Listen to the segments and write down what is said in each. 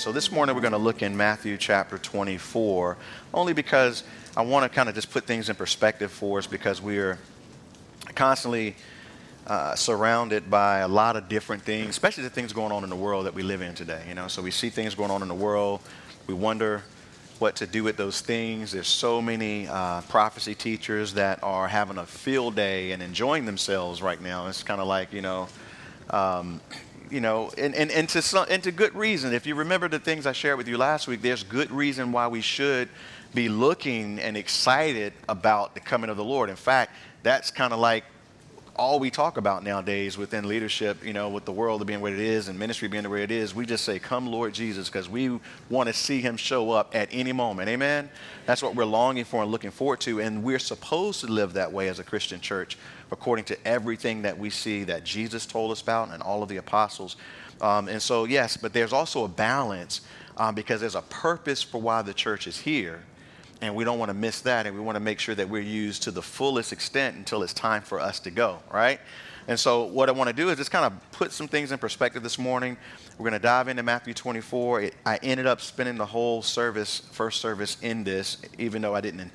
So this morning we're going to look in Matthew chapter 24, only because I want to kind of just put things in perspective for us because we are constantly uh, surrounded by a lot of different things, especially the things going on in the world that we live in today. You know, so we see things going on in the world, we wonder what to do with those things. There's so many uh, prophecy teachers that are having a field day and enjoying themselves right now. It's kind of like you know. Um, you know, and, and, and, to some, and to good reason. If you remember the things I shared with you last week, there's good reason why we should be looking and excited about the coming of the Lord. In fact, that's kind of like all we talk about nowadays within leadership, you know, with the world being what it is and ministry being the way it is, we just say, Come, Lord Jesus, because we want to see him show up at any moment. Amen? That's what we're longing for and looking forward to. And we're supposed to live that way as a Christian church according to everything that we see that Jesus told us about and all of the apostles. Um, and so, yes, but there's also a balance um, because there's a purpose for why the church is here. And we don't want to miss that. And we want to make sure that we're used to the fullest extent until it's time for us to go, right? And so, what I want to do is just kind of put some things in perspective this morning. We're going to dive into Matthew 24. It, I ended up spending the whole service, first service, in this, even though I didn't, it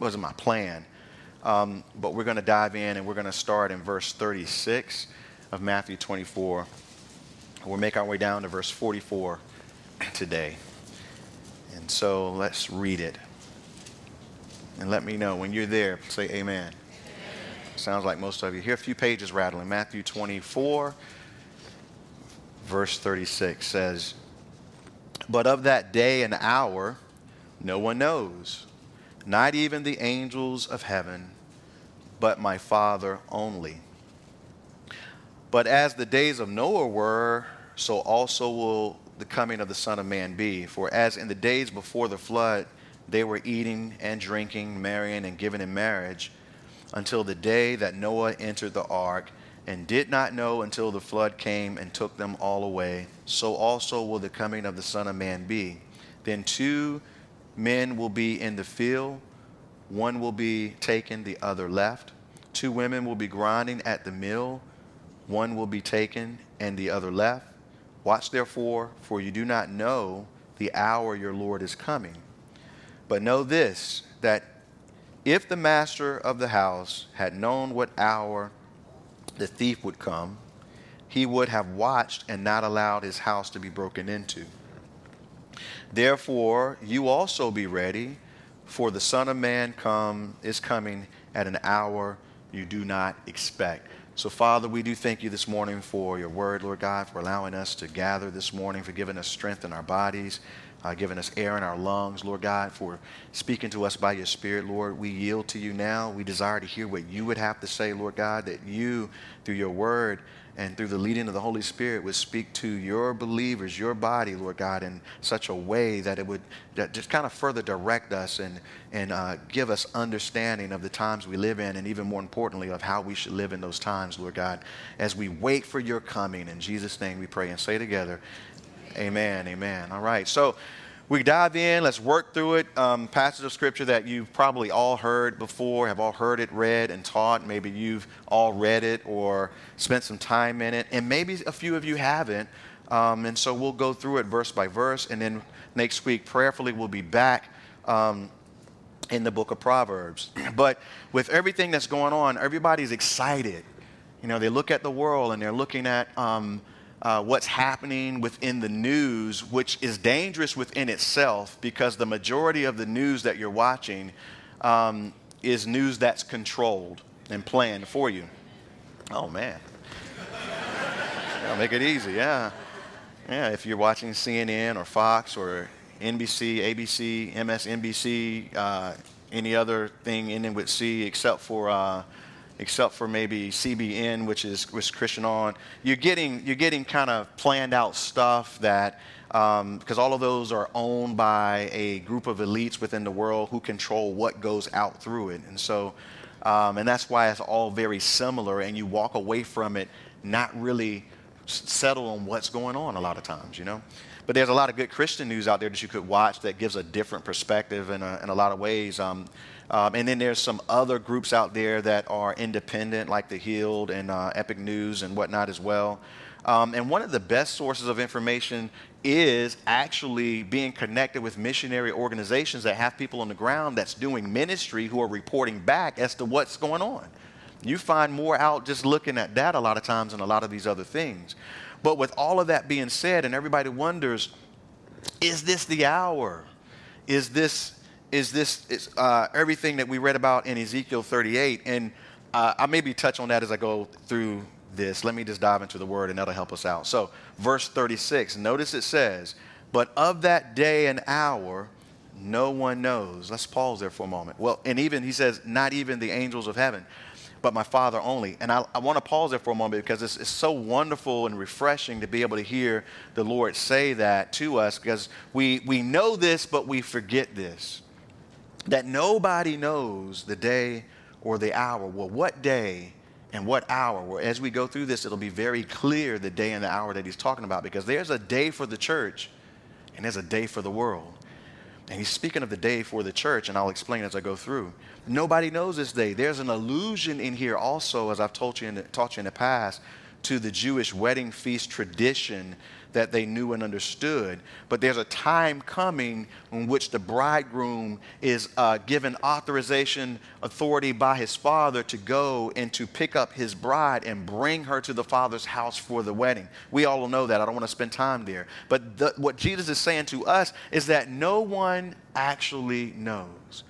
wasn't my plan. Um, but we're going to dive in and we're going to start in verse 36 of Matthew 24. We'll make our way down to verse 44 today. And so let's read it. And let me know when you're there, say amen. amen. Sounds like most of you. Hear a few pages rattling. Matthew 24, verse 36 says, But of that day and hour, no one knows, not even the angels of heaven but my Father only. But as the days of Noah were, so also will the coming of the Son of Man be. For as in the days before the flood, they were eating and drinking, marrying and giving in marriage, until the day that Noah entered the ark, and did not know until the flood came and took them all away, so also will the coming of the Son of Man be. Then two men will be in the field one will be taken, the other left. Two women will be grinding at the mill. One will be taken, and the other left. Watch therefore, for you do not know the hour your Lord is coming. But know this that if the master of the house had known what hour the thief would come, he would have watched and not allowed his house to be broken into. Therefore, you also be ready for the Son of Man come is coming at an hour you do not expect. So, Father, we do thank you this morning for your word, Lord God, for allowing us to gather this morning, for giving us strength in our bodies, uh, giving us air in our lungs, Lord God, for speaking to us by your Spirit, Lord. We yield to you now. We desire to hear what you would have to say, Lord God, that you, through your word, and through the leading of the Holy Spirit would speak to your believers, your body, Lord God, in such a way that it would that just kind of further direct us and, and uh, give us understanding of the times we live in, and even more importantly, of how we should live in those times, Lord God, as we wait for your coming. In Jesus' name we pray and say together, Amen, amen. All right. So, we dive in, let's work through it. Um, passage of scripture that you've probably all heard before, have all heard it read and taught. Maybe you've all read it or spent some time in it, and maybe a few of you haven't. Um, and so we'll go through it verse by verse, and then next week, prayerfully, we'll be back um, in the book of Proverbs. but with everything that's going on, everybody's excited. You know, they look at the world and they're looking at um, uh, what's happening within the news, which is dangerous within itself because the majority of the news that you're watching um, is news that's controlled and planned for you. Oh, man. I'll make it easy, yeah. Yeah, if you're watching CNN or Fox or NBC, ABC, MSNBC, uh, any other thing ending with C except for uh, except for maybe CBN, which is which Christian on. You're getting you're getting kind of planned out stuff that because um, all of those are owned by a group of elites within the world who control what goes out through it, and so um, and that's why it's all very similar, and you walk away from it not really settle on what's going on a lot of times, you know. But there's a lot of good Christian news out there that you could watch that gives a different perspective in a, in a lot of ways. Um, um, and then there's some other groups out there that are independent, like The Healed and uh, Epic News and whatnot as well. Um, and one of the best sources of information is actually being connected with missionary organizations that have people on the ground that's doing ministry who are reporting back as to what's going on. You find more out just looking at that a lot of times than a lot of these other things. But with all of that being said, and everybody wonders, is this the hour? Is this is this is, uh, everything that we read about in Ezekiel 38? And uh, I maybe touch on that as I go through this. Let me just dive into the word, and that'll help us out. So, verse 36. Notice it says, "But of that day and hour." No one knows. Let's pause there for a moment. Well, and even he says, not even the angels of heaven but my Father only. And I, I want to pause there for a moment because it's, it's so wonderful and refreshing to be able to hear the Lord say that to us because we, we know this, but we forget this. That nobody knows the day or the hour. Well, what day and what hour? Well, as we go through this, it'll be very clear the day and the hour that he's talking about because there's a day for the church and there's a day for the world. And he's speaking of the day for the church, and I'll explain as I go through. Nobody knows this day. There's an allusion in here also, as I've told you in the, taught you in the past, to the Jewish wedding feast tradition that they knew and understood. But there's a time coming in which the bridegroom is uh, given authorization, authority by his father to go and to pick up his bride and bring her to the father's house for the wedding. We all know that. I don't want to spend time there. But the, what Jesus is saying to us is that no one actually knows.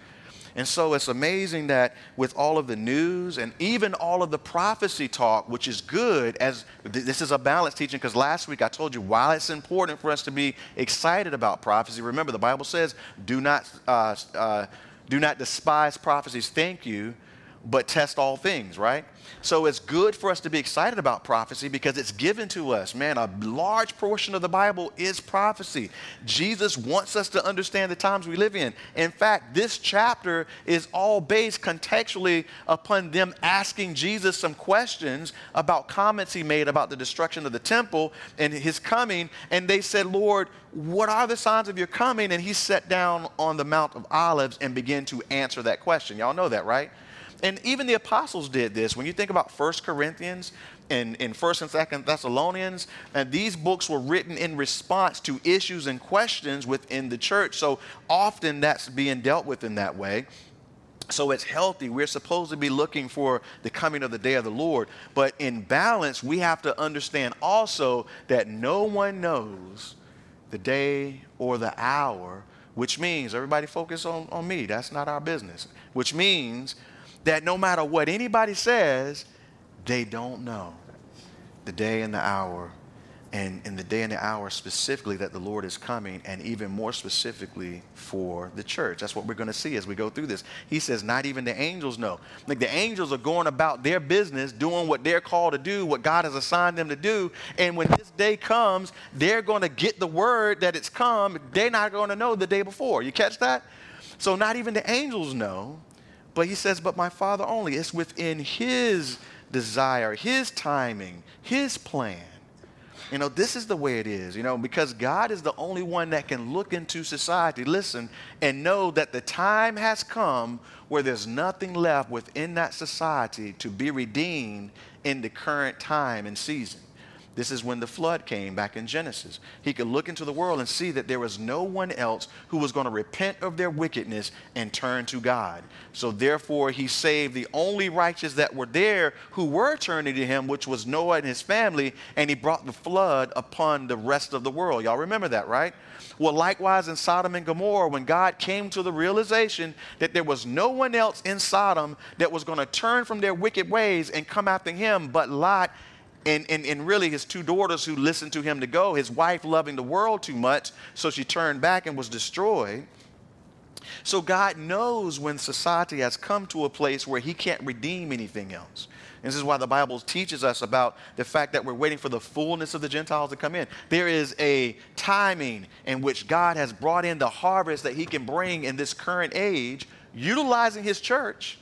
And so it's amazing that with all of the news and even all of the prophecy talk, which is good, as th- this is a balanced teaching, because last week I told you while it's important for us to be excited about prophecy, remember the Bible says, do not, uh, uh, do not despise prophecies. Thank you but test all things, right? So it's good for us to be excited about prophecy because it's given to us. Man, a large portion of the Bible is prophecy. Jesus wants us to understand the times we live in. In fact, this chapter is all based contextually upon them asking Jesus some questions about comments he made about the destruction of the temple and his coming. And they said, Lord, what are the signs of your coming? And he sat down on the Mount of Olives and began to answer that question. Y'all know that, right? And even the apostles did this. When you think about 1 Corinthians and in 1st and 2nd Thessalonians, and these books were written in response to issues and questions within the church. So often that's being dealt with in that way. So it's healthy. We're supposed to be looking for the coming of the day of the Lord. But in balance, we have to understand also that no one knows the day or the hour, which means, everybody focus on, on me, that's not our business, which means that no matter what anybody says, they don't know the day and the hour, and in the day and the hour specifically that the Lord is coming, and even more specifically for the church. That's what we're going to see as we go through this. He says, Not even the angels know. Like the angels are going about their business, doing what they're called to do, what God has assigned them to do. And when this day comes, they're going to get the word that it's come. They're not going to know the day before. You catch that? So, not even the angels know but he says, but my Father only. It's within his desire, his timing, his plan. You know, this is the way it is, you know, because God is the only one that can look into society, listen, and know that the time has come where there's nothing left within that society to be redeemed in the current time and season. This is when the flood came back in Genesis. He could look into the world and see that there was no one else who was going to repent of their wickedness and turn to God. So therefore, he saved the only righteous that were there who were turning to him, which was Noah and his family, and he brought the flood upon the rest of the world. Y'all remember that, right? Well, likewise in Sodom and Gomorrah, when God came to the realization that there was no one else in Sodom that was going to turn from their wicked ways and come after him but Lot and, and, and really his two daughters who listened to him to go, his wife loving the world too much, so she turned back and was destroyed. So God knows when society has come to a place where he can't redeem anything else. And this is why the Bible teaches us about the fact that we're waiting for the fullness of the Gentiles to come in. There is a timing in which God has brought in the harvest that he can bring in this current age, utilizing his church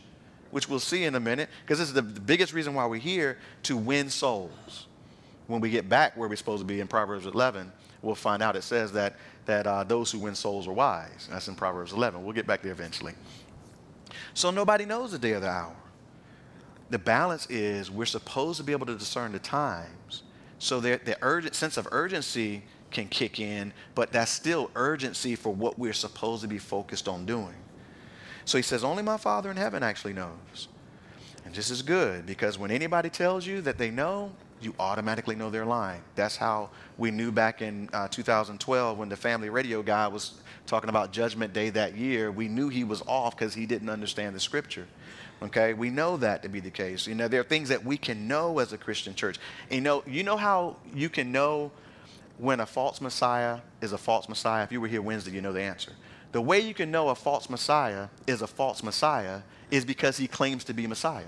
which we'll see in a minute, because this is the, biggest reason why we're here to win souls. When we get back where we're supposed to be in Proverbs 11, we'll find out it says that, that uh, those who win souls are wise. That's in Proverbs 11. We'll get back there eventually. So nobody knows the day or the hour. The balance is we're supposed to be able to discern the times. So the, the urgent sense of urgency can kick in, but that's still urgency for what we're supposed to be focused on doing. So he says, Only my Father in heaven actually knows. And this is good because when anybody tells you that they know, you automatically know they're lying. That's how we knew back in uh, 2012 when the family radio guy was talking about Judgment Day that year. We knew he was off because he didn't understand the scripture. Okay, we know that to be the case. You know, there are things that we can know as a Christian church. You know, you know how you can know when a false Messiah is a false Messiah? If you were here Wednesday, you know the answer. The way you can know a false Messiah is a false Messiah is because he claims to be Messiah.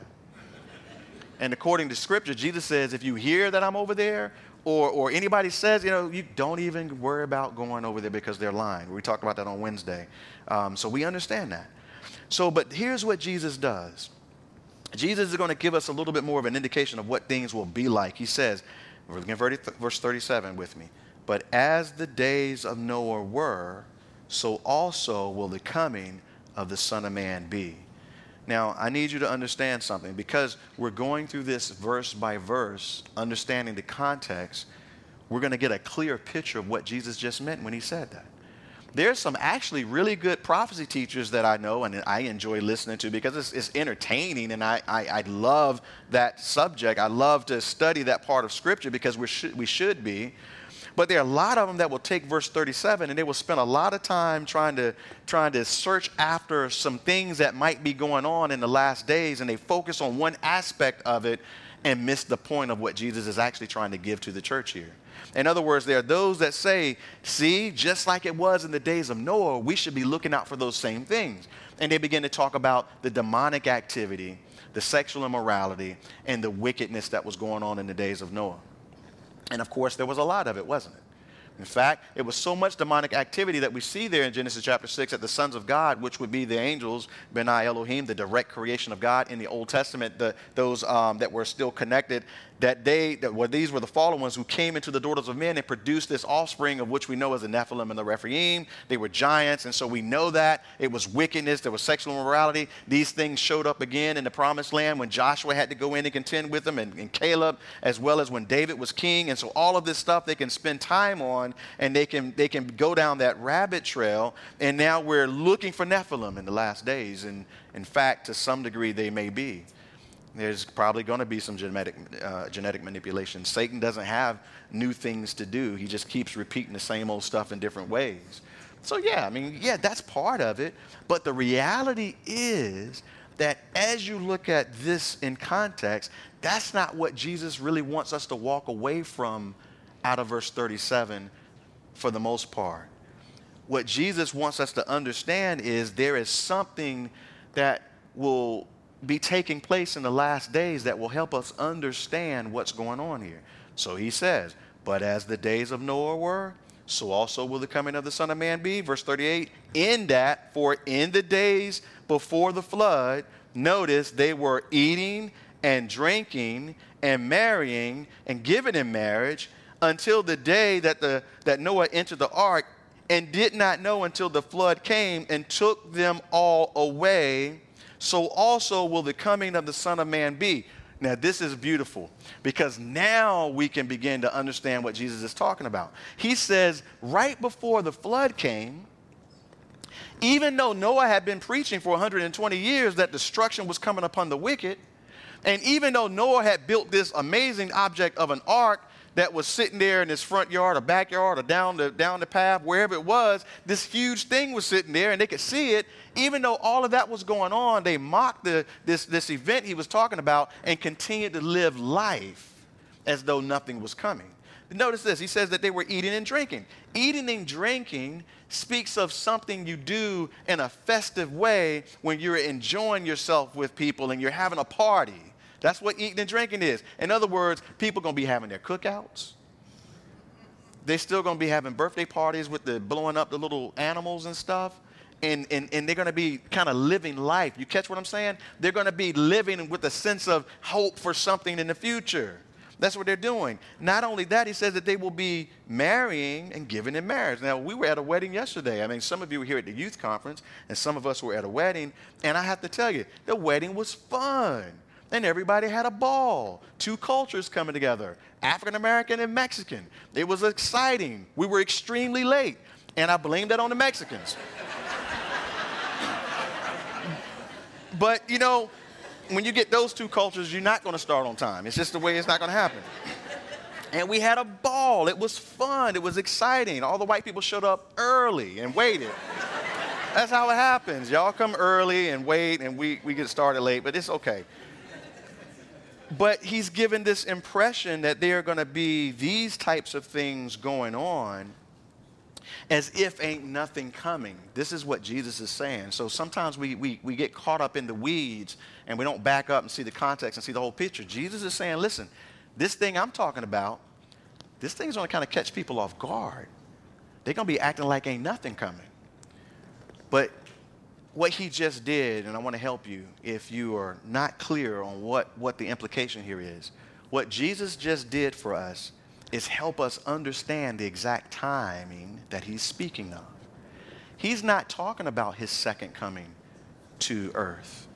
And according to Scripture, Jesus says, if you hear that I'm over there, or, or anybody says, you know, you don't even worry about going over there because they're lying. We talked about that on Wednesday. Um, so we understand that. So, but here's what Jesus does Jesus is going to give us a little bit more of an indication of what things will be like. He says, we're looking at verse 37 with me. But as the days of Noah were, so also will the coming of the Son of Man be. Now, I need you to understand something because we're going through this verse by verse, understanding the context. We're going to get a clear picture of what Jesus just meant when he said that. There's some actually really good prophecy teachers that I know and I enjoy listening to because it's, it's entertaining and I, I, I, love that subject. I love to study that part of Scripture because we should, we should be. But there are a lot of them that will take verse 37 and they will spend a lot of time trying to, trying to search after some things that might be going on in the last days and they focus on one aspect of it and miss the point of what Jesus is actually trying to give to the church here. In other words, there are those that say, see, just like it was in the days of Noah, we should be looking out for those same things. And they begin to talk about the demonic activity, the sexual immorality, and the wickedness that was going on in the days of Noah. And of course, there was a lot of it, wasn't it? In fact, it was so much demonic activity that we see there in Genesis chapter 6 that the sons of God, which would be the angels, Benai Elohim, the direct creation of God in the Old Testament, the, those um, that were still connected, that they, that well, these were the fallen ones who came into the daughters of men and produced this offspring of which we know as the Nephilim and the Rephaim. They were giants, and so we know that it was wickedness, there was sexual immorality. These things showed up again in the promised land when Joshua had to go in and contend with them, and, and Caleb, as well as when David was king. And so all of this stuff they can spend time on, and they can they can go down that rabbit trail. And now we're looking for Nephilim in the last days, and in fact, to some degree, they may be. There's probably going to be some genetic, uh, genetic manipulation. Satan doesn't have new things to do, he just keeps repeating the same old stuff in different ways. So, yeah, I mean, yeah, that's part of it. But the reality is that as you look at this in context, that's not what Jesus really wants us to walk away from out of verse 37 for the most part. What Jesus wants us to understand is there is something that will be taking place in the last days that will help us understand what's going on here. So he says, But as the days of Noah were, so also will the coming of the Son of Man be. Verse 38 In that, for in the days before the flood, notice they were eating and drinking and marrying and giving in marriage until the day that, the, that Noah entered the ark and did not know until the flood came and took them all away so also will the coming of the Son of Man be. Now, this is beautiful because now we can begin to understand what Jesus is talking about. He says, right before the flood came, even though Noah had been preaching for 120 years that destruction was coming upon the wicked, and even though Noah had built this amazing object of an ark that was sitting there in his front yard or backyard or down the, down the path, wherever it was, this huge thing was sitting there and they could see it. Even though all of that was going on, they mocked the, this, this event he was talking about and continued to live life as though nothing was coming. Notice this. He says that they were eating and drinking. Eating and drinking speaks of something you do in a festive way when you're enjoying yourself with people and you're having a party. That's what eating and drinking is. In other words, people going to be having their cookouts. They're still going to be having birthday parties with the blowing up the little animals and stuff. And, and, and they're going to be kind of living life. You catch what I'm saying? They're going to be living with a sense of hope for something in the future. That's what they're doing. Not only that, he says that they will be marrying and giving in marriage. Now, we were at a wedding yesterday. I mean, some of you were here at the youth conference, and some of us were at a wedding. And I have to tell you, the wedding was fun. And everybody had a ball. Two cultures coming together African American and Mexican. It was exciting. We were extremely late, and I blamed that on the Mexicans. but, you know, when you get those two cultures, you're not going to start on time. It's just the way it's not going to happen. And we had a ball. It was fun. It was exciting. All the white people showed up early and waited. That's how it happens. Y'all come early and wait, and we, we get started late, but it's okay. But he's given this impression that there are going to be these types of things going on as if ain't nothing coming. This is what Jesus is saying. So sometimes we, we, we get caught up in the weeds and we don't back up and see the context and see the whole picture. Jesus is saying, listen, this thing I'm talking about, this thing's going to kind of catch people off guard. They're going to be acting like ain't nothing coming. But what he just did, and I want to help you if you are not clear on what, what the implication here is. What Jesus just did for us is help us understand the exact timing that he's speaking of. He's not talking about his second coming to earth.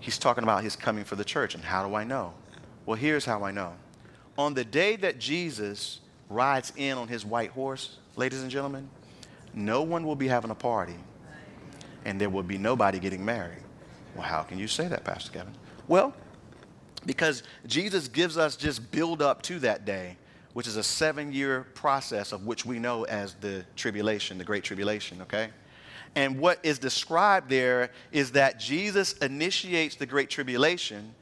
He's talking about his coming for the church. And how do I know? Well, here's how I know. On the day that Jesus rides in on his white horse, ladies and gentlemen, no one will be having a party and there will be nobody getting married. Well, how can you say that, Pastor Kevin? Well, because Jesus gives us just build up to that day, which is a seven year process of which we know as the tribulation, the great tribulation, okay? And what is described there is that Jesus initiates the great tribulation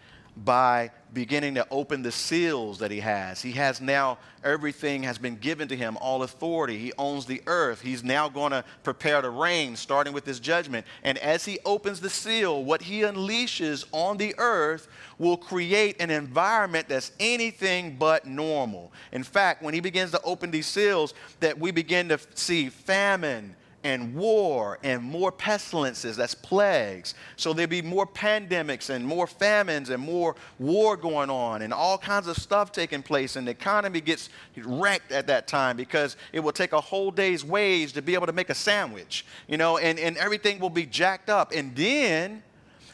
by beginning to open the seals that he has. He has now everything has been given to him, all authority. He owns the earth. He's now going to prepare to reign, starting with his judgment. And as he opens the seal, what he unleashes on the earth will create an environment that's anything but normal. In fact, when he begins to open these seals, that we begin to see famine and war and more pestilences, that's plagues. So there'll be more pandemics and more famines and more war going on and all kinds of stuff taking place. And the economy gets wrecked at that time because it will take a whole day's wage to be able to make a sandwich, you know, and, and everything will be jacked up. And then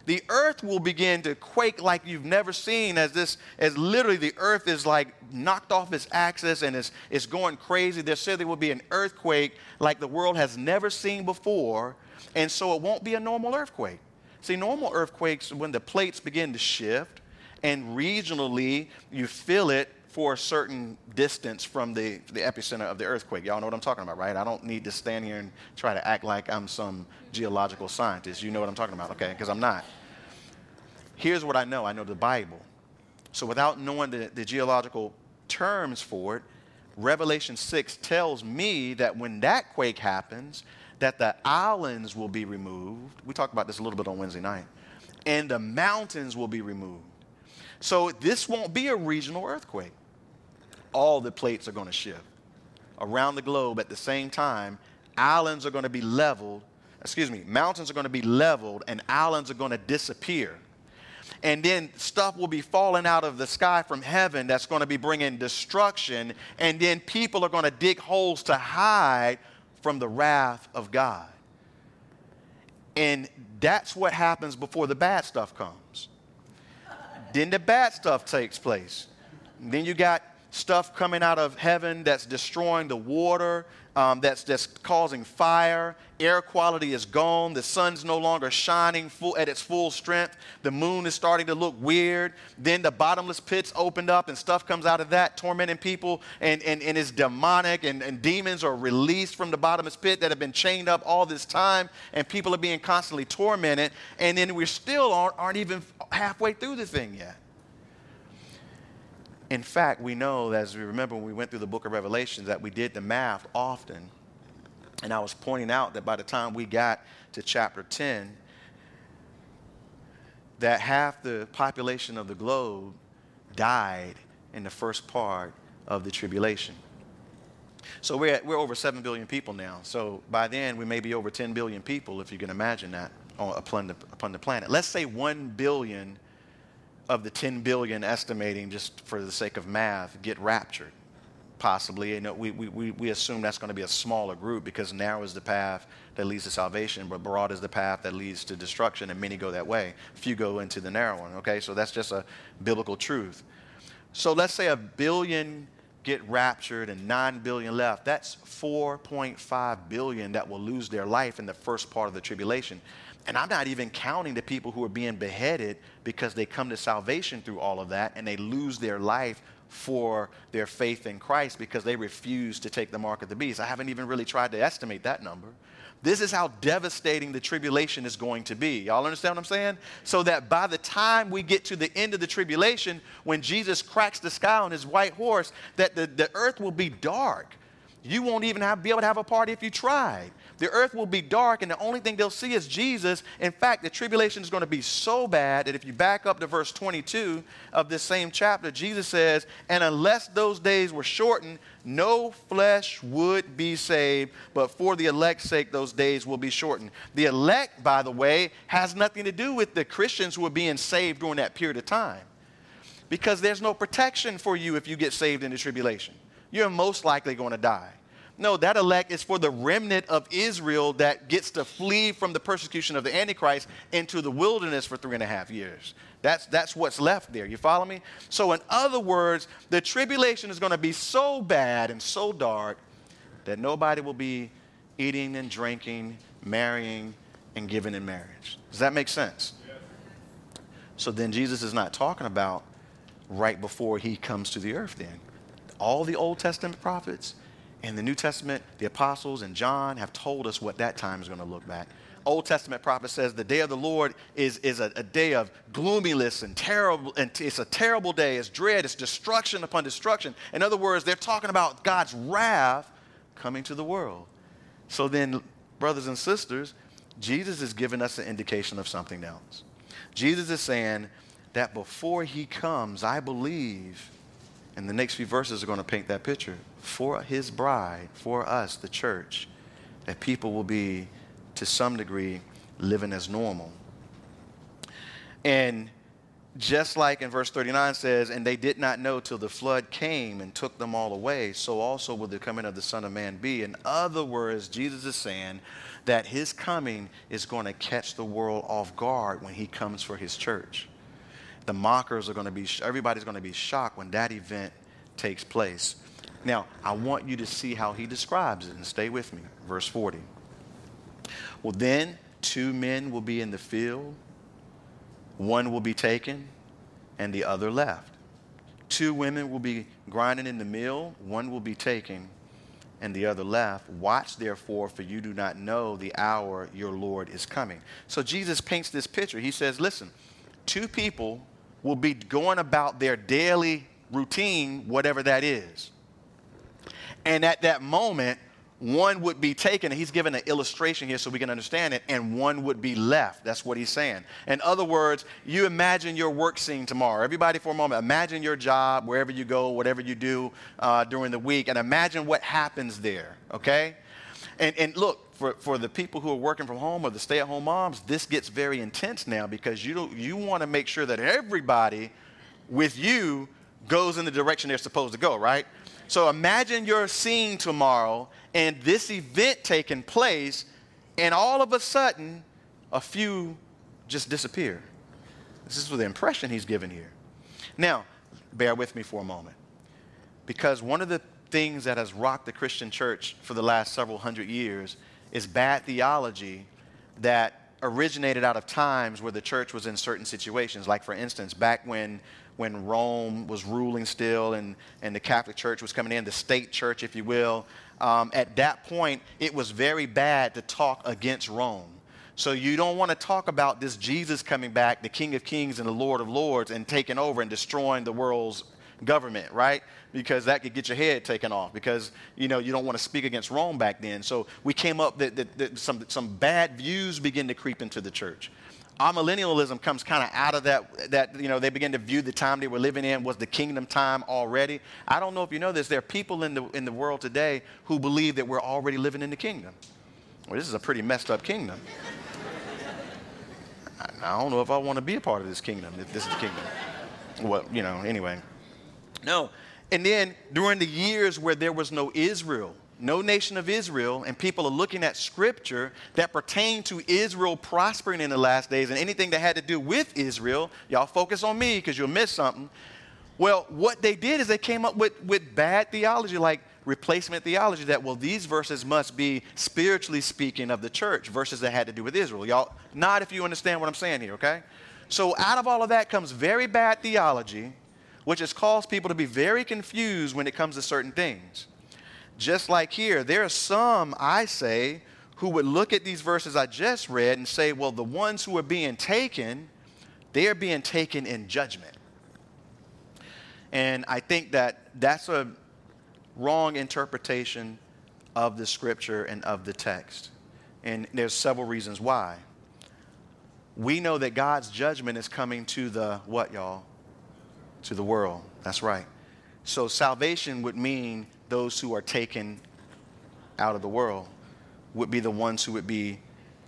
the earth will begin to quake like you've never seen as this as literally the earth is like knocked off its axis and it's, it's going crazy. They said there will be an earthquake like the world has never seen before and so it won't be a normal earthquake. See normal earthquakes when the plates begin to shift and regionally you feel it for a certain distance from the, the epicenter of the earthquake. Y'all know what I'm talking about, right? I don't need to stand here and try to act like I'm some geological scientist. You know what I'm talking about, okay? Because I'm not. Here's what I know I know the Bible. So without knowing the, the geological terms for it, Revelation 6 tells me that when that quake happens, that the islands will be removed. We talked about this a little bit on Wednesday night. And the mountains will be removed. So this won't be a regional earthquake all the plates are going to shift. Around the globe at the same time, islands are going to be leveled, excuse me, mountains are going to be leveled, and islands are going to disappear. And then stuff will be falling out of the sky from heaven that's going to be bringing destruction. And then people are going to dig holes to hide from the wrath of God. And that's what happens before the bad stuff comes. Then the bad stuff takes place. Then you got stuff coming out of heaven that's destroying the water, um, that's, that's causing fire. Air quality is gone. The sun's no longer shining full, at its full strength. The moon is starting to look weird. Then the bottomless pits opened up and stuff comes out of that, tormenting people, and, and, and is demonic, and, and demons are released from the bottomless pit that have been chained up all this time, and people are being constantly tormented. And then we still aren't, aren't even halfway through the thing yet. In fact, we know, as we remember when we went through the book of Revelations, that we did the math often. And I was pointing out that by the time we got to chapter 10, that half the population of the globe died in the first part of the tribulation. So we're, at, we're over 7 billion people now. So by then, we may be over 10 billion people, if you can imagine that, upon the, upon the planet. Let's say 1 billion of the 10 billion estimating just for the sake of math get raptured possibly. You know, we, we, we assume that's going to be a smaller group because narrow is the path that leads to salvation, but broad is the path that leads to destruction, and many go that way. Few go into the narrow one, okay? So that's just a biblical truth. So let's say a billion get raptured and 9 billion left. That's 4.5 billion that will lose their life in the first part of the tribulation. And I'm not even counting the people who are being beheaded because they come to salvation through all of that and they lose their life for their faith in Christ because they refuse to take the mark of the beast. I haven't even really tried to estimate that number. This is how devastating the tribulation is going to be. Y'all understand what I'm saying? So that by the time we get to the end of the tribulation, when Jesus cracks the sky on his white horse, that the, the earth will be dark. You won't even have, be able to have a party if you tried. The earth will be dark, and the only thing they'll see is Jesus. In fact, the tribulation is going to be so bad that if you back up to verse 22 of this same chapter, Jesus says, And unless those days were shortened, no flesh would be saved, but for the elect's sake, those days will be shortened. The elect, by the way, has nothing to do with the Christians who are being saved during that period of time. Because there's no protection for you if you get saved in the tribulation. You're most likely going to die. No, that elect is for the remnant of Israel that gets to flee from the persecution of the Antichrist into the wilderness for three and a half years. That's, that's what's left there. You follow me? So, in other words, the tribulation is going to be so bad and so dark that nobody will be eating and drinking, marrying, and giving in marriage. Does that make sense? So, then Jesus is not talking about right before he comes to the earth, then. All the Old Testament prophets, and the New Testament, the apostles and John have told us what that time is going to look like. Old Testament prophet says the day of the Lord is, is a, a, day of gloominess and terrible, and it's a terrible day. It's dread, it's destruction upon destruction. In other words, they're talking about God's wrath coming to the world. So then, brothers and sisters, Jesus is giving us an indication of something else. Jesus is saying that before he comes, I believe and the next few verses are going to paint that picture for his bride, for us, the church, that people will be, to some degree, living as normal. And just like in verse 39 says, and they did not know till the flood came and took them all away, so also will the coming of the Son of Man be. In other words, Jesus is saying that his coming is going to catch the world off guard when he comes for his church the mockers are going to be, everybody's going to be shocked when that event takes place. Now, I want you to see how he describes it and stay with me. Verse 40. Well, then two men will be in the field, one will be taken, and the other left. Two women will be grinding in the mill, one will be taken, and the other left. Watch therefore, for you do not know the hour your Lord is coming. So Jesus paints this picture. He says, Listen, two people will be going about their daily routine, whatever that is. And at that moment, one would be taken, he's given an illustration here so we can understand it, and one would be left. That's what he's saying. In other words, you imagine your work scene tomorrow. Everybody, for a moment, imagine your job, wherever you go, whatever you do uh, during the week, and imagine what happens there, okay? And, and look, for, for the people who are working from home or the stay at home moms, this gets very intense now because you, you want to make sure that everybody with you goes in the direction they're supposed to go, right? So imagine you're seeing tomorrow and this event taking place, and all of a sudden, a few just disappear. This is the impression he's given here. Now, bear with me for a moment. Because one of the things that has rocked the Christian church for the last several hundred years is bad theology that originated out of times where the church was in certain situations. Like, for instance, back when, when Rome was ruling still and, and the Catholic Church was coming in, the state church, if you will, um, at that point, it was very bad to talk against Rome. So you don't want to talk about this Jesus coming back, the King of Kings and the Lord of Lords, and taking over and destroying the world's government, right? Because that could get your head taken off because, you know, you don't want to speak against Rome back then. So we came up that, that, that some, some bad views begin to creep into the church. Amillennialism comes kind of out of that, that, you know, they begin to view the time they were living in was the kingdom time already. I don't know if you know this. There are people in the, in the world today who believe that we're already living in the kingdom. Well, this is a pretty messed up kingdom. I don't know if I want to be a part of this kingdom, if this is the kingdom. Well, you know, anyway. No, And then during the years where there was no Israel, no nation of Israel, and people are looking at scripture that pertain to Israel prospering in the last days and anything that had to do with Israel, y'all focus on me because you'll miss something. Well, what they did is they came up with, with bad theology, like replacement theology, that, well, these verses must be spiritually speaking of the church, verses that had to do with Israel. Y'all, not if you understand what I'm saying here, okay? So out of all of that comes very bad theology, which has caused people to be very confused when it comes to certain things. Just like here, there are some, I say, who would look at these verses I just read and say, well, the ones who are being taken, they are being taken in judgment. And I think that that's a wrong interpretation of the scripture and of the text. And there's several reasons why. We know that God's judgment is coming to the what, y'all? To the world. That's right. So salvation would mean those who are taken out of the world would be the ones who would be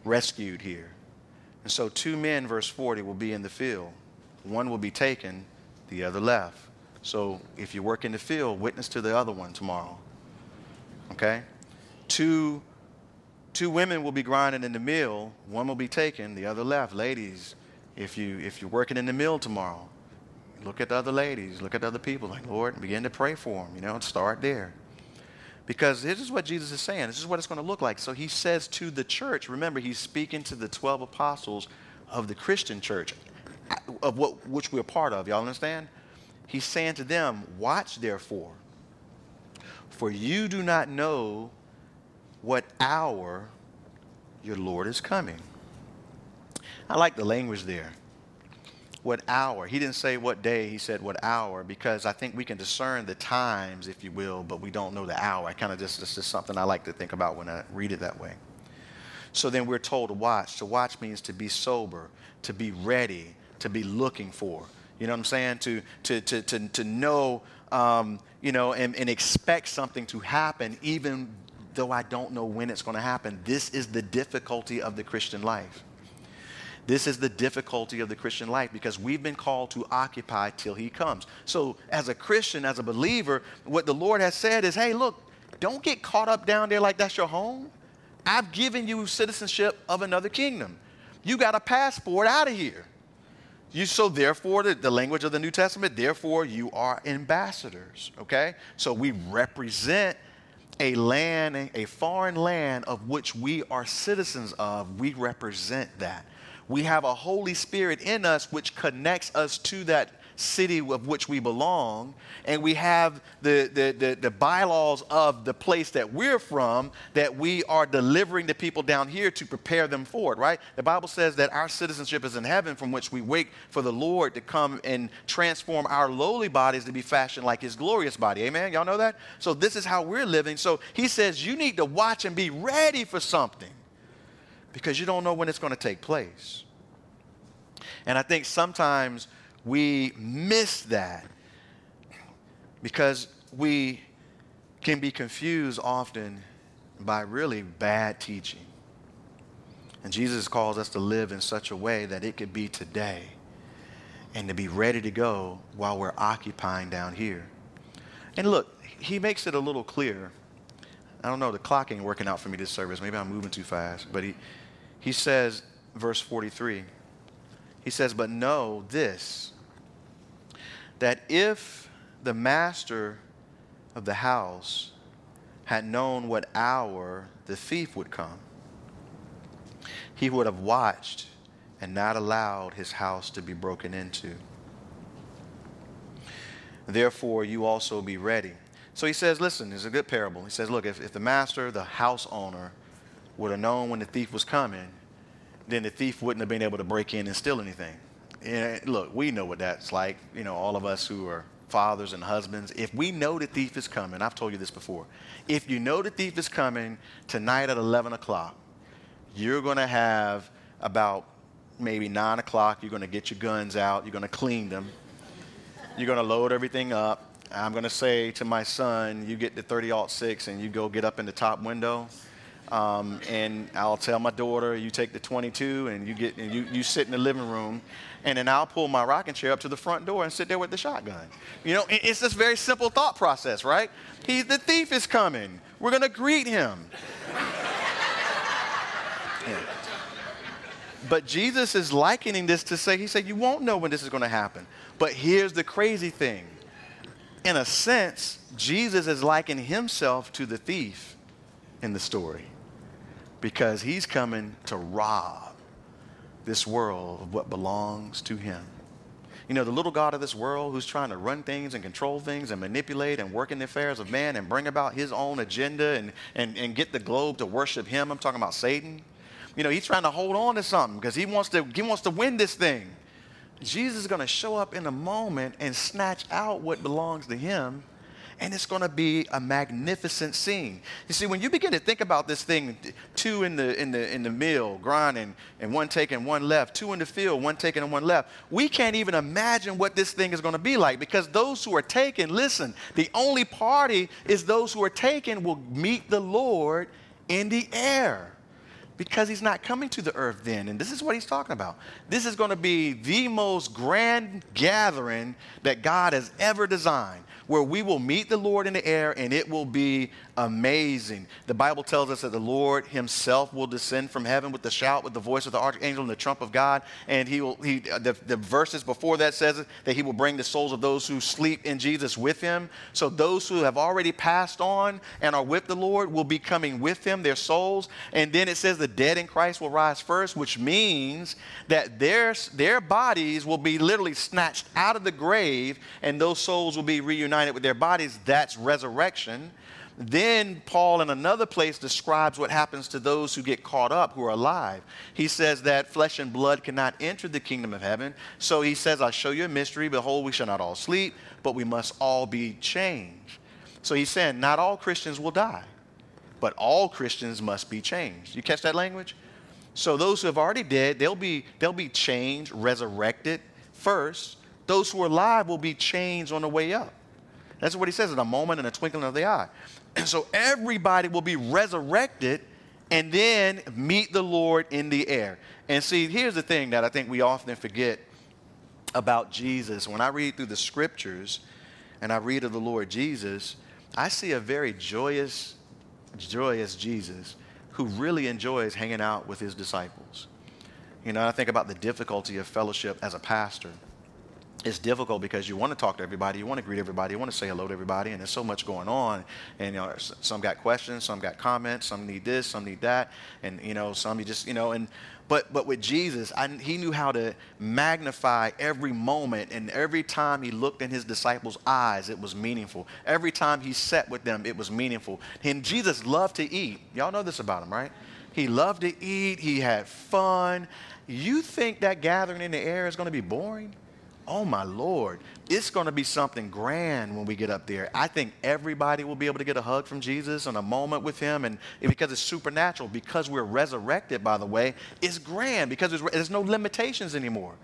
rescued here. And so two men, verse 40, will be in the field. One will be taken, the other left. So if you work in the field, witness to the other one tomorrow. Okay? Two, two women will be grinding in the mill. One will be taken, the other left. Ladies, if, you, if you're working in the mill tomorrow, look at the other ladies, look at the other people. Like, Lord, begin to pray for them, you know, and start there. Because this is what Jesus is saying. This is what it's going to look like. So he says to the church, remember, he's speaking to the 12 apostles of the Christian church, uh, of what, which we're part of. Y'all understand? He's saying to them, Watch therefore, for you do not know what hour your Lord is coming. I like the language there. What hour? He didn't say what day, he said what hour, because I think we can discern the times, if you will, but we don't know the hour. I kind of just, this is something I like to think about when I read it that way. So then we're told to watch. To watch means to be sober, to be ready, to be looking for. You know what I'm saying? To, to, to, to, to know, um, you know, and, and expect something to happen even though I don't know when it's going to happen. This is the difficulty of the Christian life. This is the difficulty of the Christian life because we've been called to occupy till he comes. So, as a Christian, as a believer, what the Lord has said is hey, look, don't get caught up down there like that's your home. I've given you citizenship of another kingdom. You got a passport out of here. You, so therefore, the, the, language of the New Testament, therefore you are ambassadors, okay? So we represent a land, a foreign land of which we are citizens of. We represent that. We have a Holy Spirit in us which connects us to that city of which we belong, and we have the, the, the, the, bylaws of the place that we're from that we are delivering to people down here to prepare them for it, right? The Bible says that our citizenship is in heaven from which we wait for the Lord to come and transform our lowly bodies to be fashioned like his glorious body. Amen? Y'all know that? So this is how we're living. So he says you need to watch and be ready for something because you don't know when it's going to take place. And I think sometimes we miss that because we can be confused often by really bad teaching. And Jesus calls us to live in such a way that it could be today and to be ready to go while we're occupying down here. And look, he makes it a little clear. I don't know, the clock ain't working out for me this service. Maybe I'm moving too fast. But he, he says, verse 43, he says, But know this, that if the master of the house had known what hour the thief would come, he would have watched and not allowed his house to be broken into. Therefore, you also be ready. So he says, listen, it's a good parable. He says, look, if, if the master, the house owner, would have known when the thief was coming, then the thief wouldn't have been able to break in and steal anything. And look, we know what that's like. You know, all of us who are fathers and husbands, if we know the thief is coming, I've told you this before, if you know the thief is coming tonight at 11 o'clock, you're going to have about maybe 9 o'clock, you're going to get your guns out, you're going to clean them, you're going to load everything up. I'm going to say to my son, you get the 30 aught 6 and you go get up in the top window. Um, and I'll tell my daughter, you take the 22 and you get and you, you sit in the living room, and then I'll pull my rocking chair up to the front door and sit there with the shotgun. You know, it's this very simple thought process, right? He, the thief is coming. We're gonna greet him. yeah. But Jesus is likening this to say, He said, You won't know when this is gonna happen. But here's the crazy thing. In a sense, Jesus is likening himself to the thief in the story because he's coming to rob this world of what belongs to him. You know, the little God of this world who's trying to run things and control things and manipulate and work in the affairs of man and bring about his own agenda and, and, and get the globe to worship him. I'm talking about Satan. You know, he's trying to hold on to something because he wants to, he wants to win this thing. Jesus is going to show up in a moment and snatch out what belongs to him and it's going to be a magnificent scene. You see, when you begin to think about this thing, two in the in the in the mill grinding, and one taking one left, two in the field, one taking and one left. We can't even imagine what this thing is going to be like because those who are taken, listen, the only party is those who are taken will meet the Lord in the air because he's not coming to the earth then. And this is what he's talking about. This is going to be the most grand gathering that God has ever designed where we will meet the Lord in the air and it will be amazing. The Bible tells us that the Lord himself will descend from heaven with the shout, with the voice of the archangel and the trump of God. And he will, he, the, the verses before that says that he will bring the souls of those who sleep in Jesus with him. So those who have already passed on and are with the Lord will be coming with him, their souls. And then it says the dead in Christ will rise first, which means that their, their bodies will be literally snatched out of the grave and those souls will be reunited with their bodies, that's resurrection. Then Paul, in another place, describes what happens to those who get caught up, who are alive. He says that flesh and blood cannot enter the kingdom of heaven. So he says, I'll show you a mystery. Behold, we shall not all sleep, but we must all be changed. So he's saying, not all Christians will die, but all Christians must be changed. You catch that language? So those who have already dead, they'll be, they'll be changed, resurrected first. Those who are alive will be changed on the way up. That's what he says in a moment and a twinkling of the eye. And so everybody will be resurrected and then meet the Lord in the air. And see, here's the thing that I think we often forget about Jesus. When I read through the scriptures and I read of the Lord Jesus, I see a very joyous, joyous Jesus who really enjoys hanging out with his disciples. You know, I think about the difficulty of fellowship as a pastor it's difficult because you want to talk to everybody, you want to greet everybody, you want to say hello to everybody, and there's so much going on. And you know, some got questions, some got comments, some need this, some need that, and you know, some you just you know, and but but with Jesus, I, he knew how to magnify every moment, and every time he looked in his disciples' eyes, it was meaningful. Every time he sat with them, it was meaningful. And Jesus loved to eat. Y'all know this about him, right? He loved to eat. He had fun. You think that gathering in the air is going to be boring? Oh my Lord, it's going to be something grand when we get up there. I think everybody will be able to get a hug from Jesus and a moment with him. And because it's supernatural, because we're resurrected, by the way, it's grand because there's, no limitations anymore.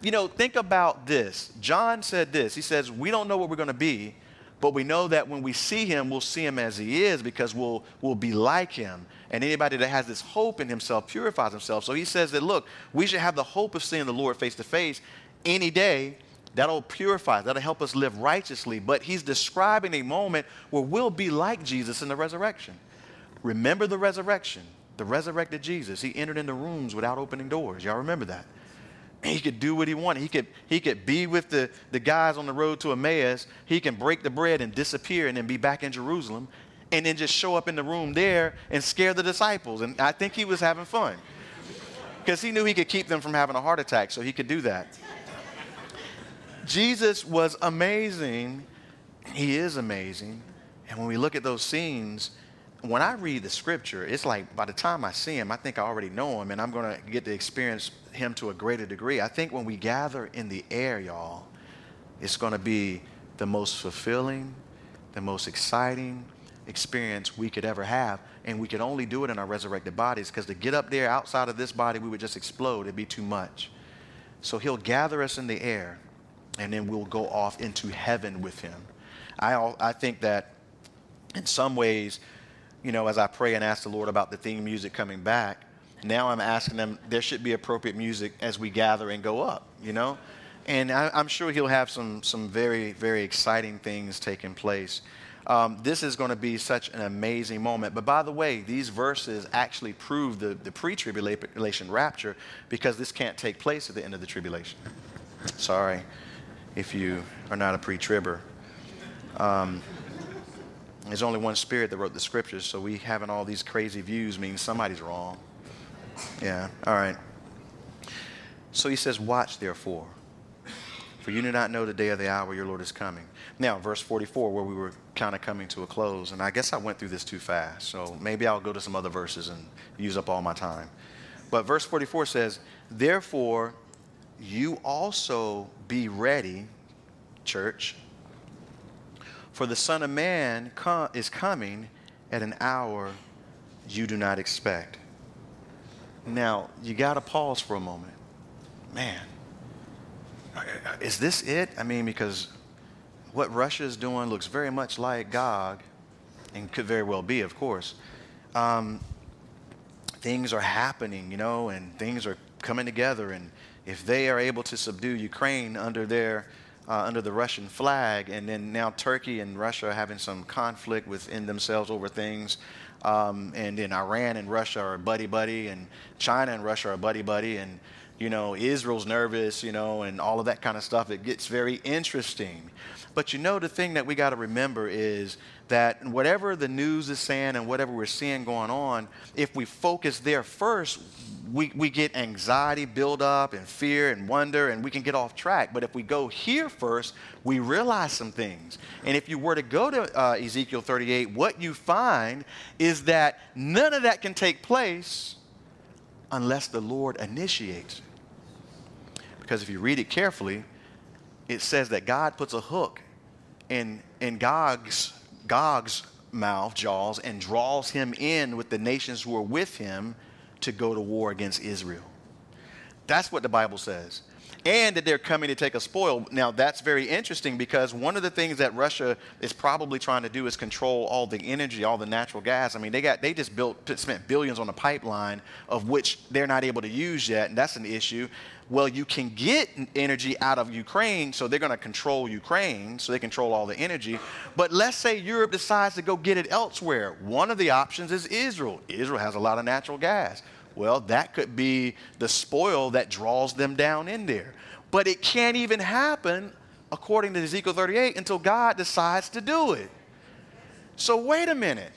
You know, think about this. John said this He says, We don't know what we're going to be, but we know that when we see him, we'll see him as he is because we'll, we'll be like him. And anybody that has this hope in himself purifies himself. So he says that, look, we should have the hope of seeing the Lord face to face any day. That'll purify, that'll help us live righteously. But he's describing a moment where we'll be like Jesus in the resurrection. Remember the resurrection, the resurrected Jesus. He entered into rooms without opening doors. Y'all remember that? He could do what he wanted. He could, he could be with the, the guys on the road to Emmaus. He can break the bread and disappear and then be back in Jerusalem and then just show up in the room there and scare the disciples. And I think he was having fun because he knew he could keep them from having a heart attack, so he could do that. Jesus was amazing. He is amazing. And when we look at those scenes, when I read the scripture, it's like by the time I see him, I think I already know him and I'm going to get to experience him to a greater degree. I think when we gather in the air, y'all, it's going to be the most fulfilling, the most exciting experience we could ever have. And we could only do it in our resurrected bodies because to get up there outside of this body, we would just explode. It'd be too much. So he'll gather us in the air and then we'll go off into heaven with him. I, I think that in some ways, you know, as I pray and ask the Lord about the theme music coming back, now I'm asking them, there should be appropriate music as we gather and go up, you know? And I, am sure he'll have some, some very, very exciting things taking place. Um, this is going to be such an amazing moment. But by the way, these verses actually prove the, the pre tribulation rapture because this can't take place at the end of the tribulation. Sorry if you are not a pre tribber. Um, there's only one spirit that wrote the scriptures, so we having all these crazy views means somebody's wrong. Yeah, all right. So he says, Watch therefore, for you do not know the day or the hour your Lord is coming. Now, verse 44, where we were kind of coming to a close, and I guess I went through this too fast, so maybe I'll go to some other verses and use up all my time. But verse 44 says, Therefore, you also be ready, church, for the Son of Man is coming at an hour you do not expect. Now, you got to pause for a moment. Man, is this it? I mean, because what Russia is doing looks very much like Gog, and could very well be, of course. Um, things are happening, you know, and things are coming together. And if they are able to subdue Ukraine under their uh, under the Russian flag, and then now Turkey and Russia are having some conflict within themselves over things, um, and then Iran and Russia are buddy buddy, and China and Russia are buddy buddy, and you know, Israel's nervous, you know, and all of that kind of stuff. It gets very interesting. But you know, the thing that we got to remember is that whatever the news is saying and whatever we're seeing going on, if we focus there first, we, we get anxiety build up and fear and wonder, and we can get off track. But if we go here first, we realize some things. And if you were to go to uh, Ezekiel 38, what you find is that none of that can take place unless the Lord initiates it. Because if you read it carefully, it says that God puts a hook in, in Gog's, Gog's mouth, jaws, and draws him in with the nations who are with him to go to war against Israel. That's what the Bible says and that they're coming to take a spoil. Now, that's very interesting because one of the things that Russia is probably trying to do is control all the energy, all the natural gas. I mean, they got they just built spent billions on a pipeline of which they're not able to use yet, and that's an issue. Well, you can get energy out of Ukraine, so they're going to control Ukraine, so they control all the energy. But let's say Europe decides to go get it elsewhere. One of the options is Israel. Israel has a lot of natural gas. Well, that could be the spoil that draws them down in there. But it can't even happen, according to Ezekiel 38, until God decides to do it. So, wait a minute.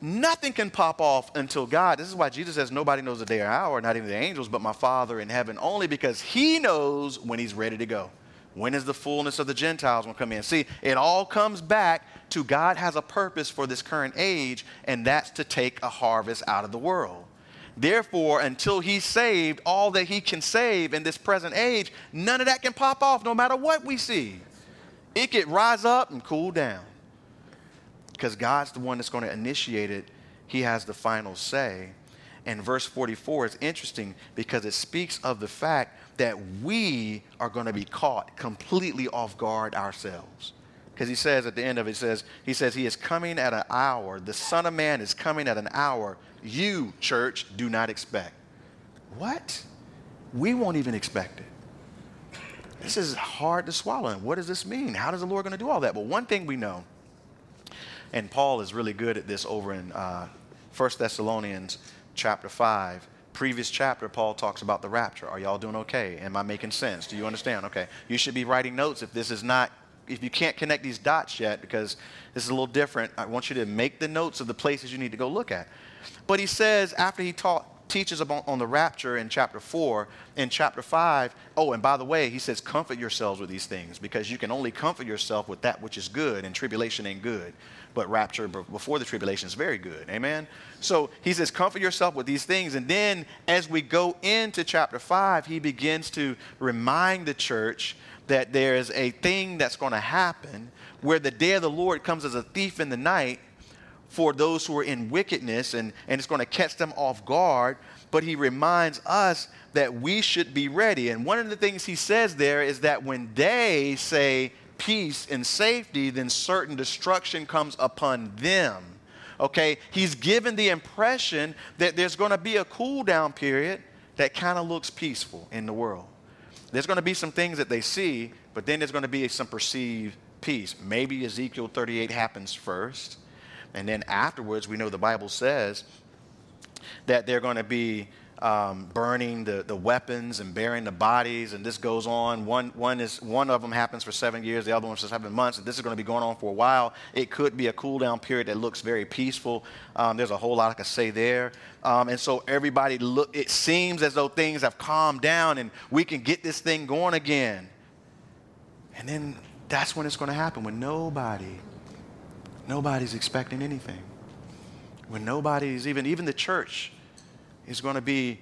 Nothing can pop off until God. This is why Jesus says nobody knows the day or hour, not even the angels, but my Father in heaven, only because He knows when He's ready to go. When is the fullness of the Gentiles going to come in? See, it all comes back to God has a purpose for this current age, and that's to take a harvest out of the world. Therefore, until he's saved all that he can save in this present age, none of that can pop off no matter what we see. It could rise up and cool down. Because God's the one that's going to initiate it, he has the final say. And verse 44 is interesting because it speaks of the fact that we are going to be caught completely off guard ourselves. Because he says at the end of it, he says, he says, He is coming at an hour. The Son of Man is coming at an hour you, church, do not expect. What? We won't even expect it. This is hard to swallow. And what does this mean? How is the Lord going to do all that? But one thing we know, and Paul is really good at this over in uh, 1 Thessalonians chapter 5. Previous chapter, Paul talks about the rapture. Are y'all doing okay? Am I making sense? Do you understand? Okay. You should be writing notes if this is not if you can't connect these dots yet, because this is a little different, I want you to make the notes of the places you need to go look at. But he says, after he taught, teaches about, on the rapture in chapter 4, in chapter 5, oh, and by the way, he says, comfort yourselves with these things, because you can only comfort yourself with that which is good, and tribulation ain't good. But rapture before the tribulation is very good. Amen? So he says, comfort yourself with these things. And then as we go into chapter 5, he begins to remind the church that there is a thing that's going to happen where the day of the Lord comes as a thief in the night for those who are in wickedness and, and it's going to catch them off guard. But he reminds us that we should be ready. And one of the things he says there is that when they say peace and safety, then certain destruction comes upon them. Okay, he's given the impression that there's going to be a cool down period that kind of looks peaceful in the world. There's going to be some things that they see, but then there's going to be some perceived peace. Maybe Ezekiel 38 happens first, and then afterwards, we know the Bible says that they're going to be um, burning the, the weapons and burying the bodies, and this goes on. One, one, is, one of them happens for seven years, the other one for seven months, this is going to be going on for a while. It could be a cool down period that looks very peaceful. Um, there's a whole lot I could say there. Um, and so everybody look, it seems as though things have calmed down and we can get this thing going again. And then that's when it's going to happen, when nobody, nobody's expecting anything. When nobody's even, even the church is going to be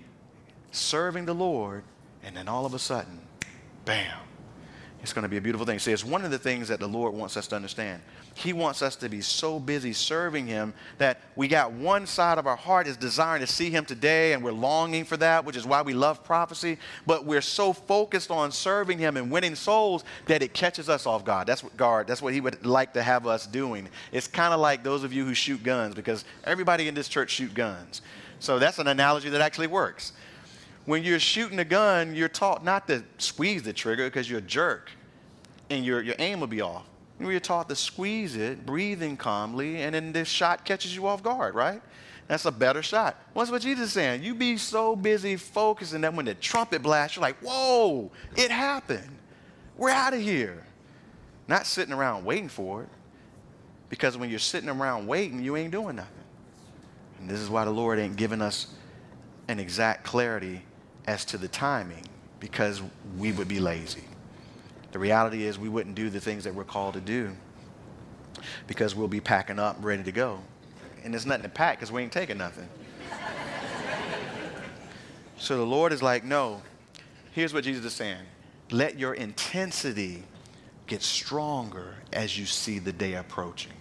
serving the Lord, and then all of a sudden, bam, it's going to be a beautiful thing. See, it's one of the things that the Lord wants us to understand. He wants us to be so busy serving Him that we got one side of our heart is desiring to see Him today, and we're longing for that, which is why we love prophecy. But we're so focused on serving Him and winning souls that it catches us off guard. That's what guard. That's what He would like to have us doing. It's kind of like those of you who shoot guns, because everybody in this church shoot guns. So that's an analogy that actually works. When you're shooting a gun, you're taught not to squeeze the trigger because you're a jerk and your, your aim will be off. You're taught to squeeze it, breathing calmly, and then this shot catches you off guard, right? That's a better shot. What's what Jesus is saying? You be so busy focusing that when the trumpet blasts, you're like, whoa, it happened. We're out of here. Not sitting around waiting for it. Because when you're sitting around waiting, you ain't doing nothing. And this is why the Lord ain't giving us an exact clarity as to the timing, because we would be lazy. The reality is, we wouldn't do the things that we're called to do because we'll be packing up, ready to go. And there's nothing to pack because we ain't taking nothing. so the Lord is like, no, here's what Jesus is saying let your intensity get stronger as you see the day approaching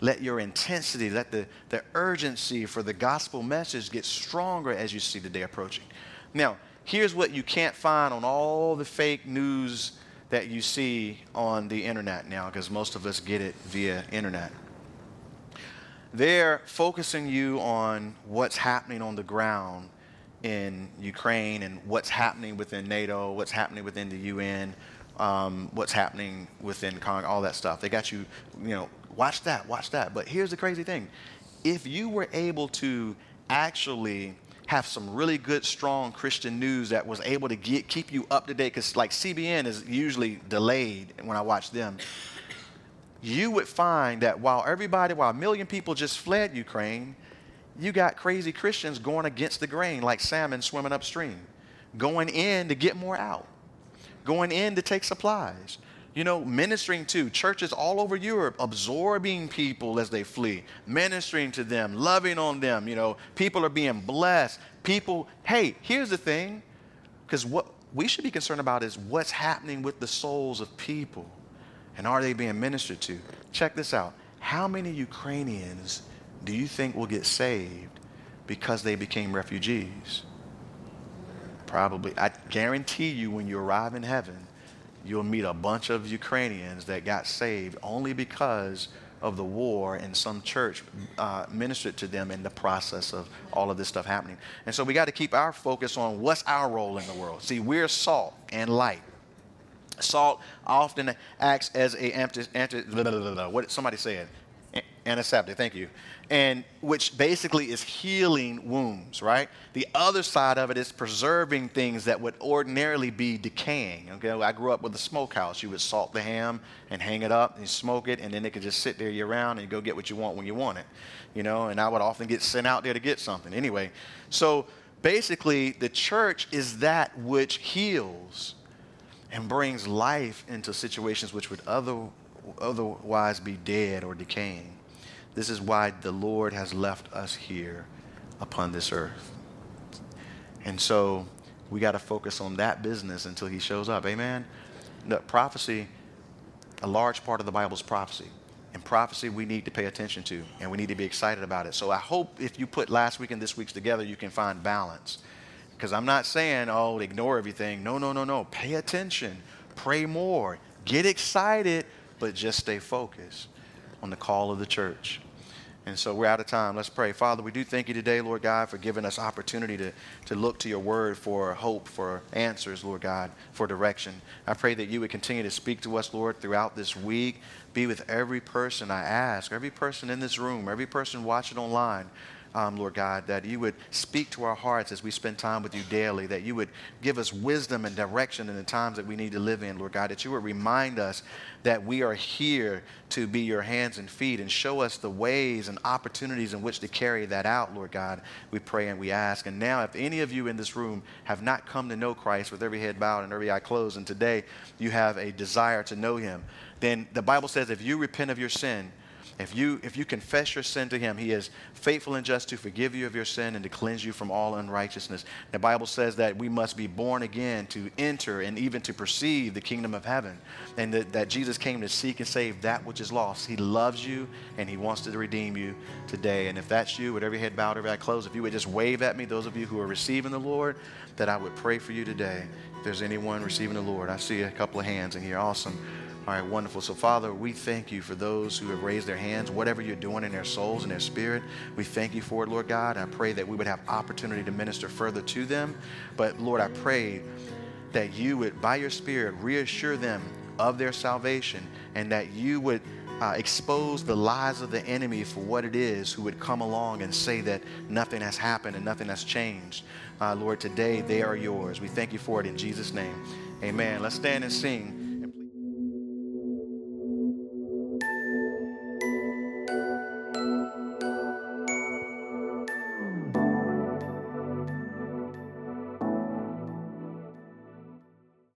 let your intensity, let the, the urgency for the gospel message get stronger as you see the day approaching. Now, here's what you can't find on all the fake news that you see on the internet now, because most of us get it via internet. They're focusing you on what's happening on the ground in Ukraine and what's happening within NATO, what's happening within the UN, um, what's happening within Congress, all that stuff. They got you, you know, watch that, watch that. But here's the crazy thing if you were able to actually have some really good, strong Christian news that was able to get, keep you up to date, because like CBN is usually delayed when I watch them, you would find that while everybody, while a million people just fled Ukraine, you got crazy Christians going against the grain like salmon swimming upstream, going in to get more out, going in to take supplies you know, ministering to churches all over Europe, absorbing people as they flee, ministering to them, loving on them. You know, people are being blessed. People, hey, here's the thing, because what we should be concerned about is what's happening with the souls of people and are they being ministered to? Check this out. How many Ukrainians do you think will get saved because they became refugees? Probably. I guarantee you, when you arrive in heaven, you'll meet a bunch of Ukrainians that got saved only because of the war and some church uh, ministered to them in the process of all of this stuff happening. And so we got to keep our focus on what's our role in the world. See, we're salt and light. Salt often acts as a anti, anti blah, blah, blah, what somebody said antiseptic, thank you. And which basically is healing wounds, right? The other side of it is preserving things that would ordinarily be decaying. Okay, I grew up with a smokehouse. You would salt the ham and hang it up and smoke it, and then it could just sit there year round and go get what you want when you want it. You know, and I would often get sent out there to get something. Anyway, so basically, the church is that which heals and brings life into situations which would other, otherwise be dead or decaying. This is why the Lord has left us here upon this earth. And so we got to focus on that business until he shows up. Amen. The prophecy, a large part of the Bible is prophecy. And prophecy we need to pay attention to and we need to be excited about it. So I hope if you put last week and this week's together, you can find balance. Because I'm not saying, oh, ignore everything. No, no, no, no. Pay attention. Pray more. Get excited, but just stay focused on the call of the church. And so we're out of time. Let's pray. Father, we do thank you today, Lord God, for giving us opportunity to, to look to your word for hope, for answers, Lord God, for direction. I pray that you would continue to speak to us, Lord, throughout this week. Be with every person I ask, every person in this room, every person watching online um, Lord God, that you would speak to our hearts as we spend time with you daily, that you would give us wisdom and direction in the times that we need to live in, Lord God, that you would remind us that we are here to be your hands and feet and show us the ways and opportunities in which to carry that out, Lord God. We pray and we ask. And now, if any of you in this room have not come to know Christ with every head bowed and every eye closed, and today you have a desire to know him, then the Bible says if you repent of your sin, if you, if you confess your sin to him, he is faithful and just to forgive you of your sin and to cleanse you from all unrighteousness. The Bible says that we must be born again to enter and even to perceive the kingdom of heaven. And that, that Jesus came to seek and save that which is lost. He loves you and he wants to redeem you today. And if that's you, with every head bowed, every eye closed, if you would just wave at me, those of you who are receiving the Lord, that I would pray for you today. If there's anyone receiving the Lord, I see a couple of hands in here. Awesome. All right, wonderful. So, Father, we thank you for those who have raised their hands, whatever you're doing in their souls and their spirit. We thank you for it, Lord God. I pray that we would have opportunity to minister further to them. But, Lord, I pray that you would, by your Spirit, reassure them of their salvation and that you would uh, expose the lies of the enemy for what it is who would come along and say that nothing has happened and nothing has changed. Uh, Lord, today they are yours. We thank you for it in Jesus' name. Amen. Let's stand and sing.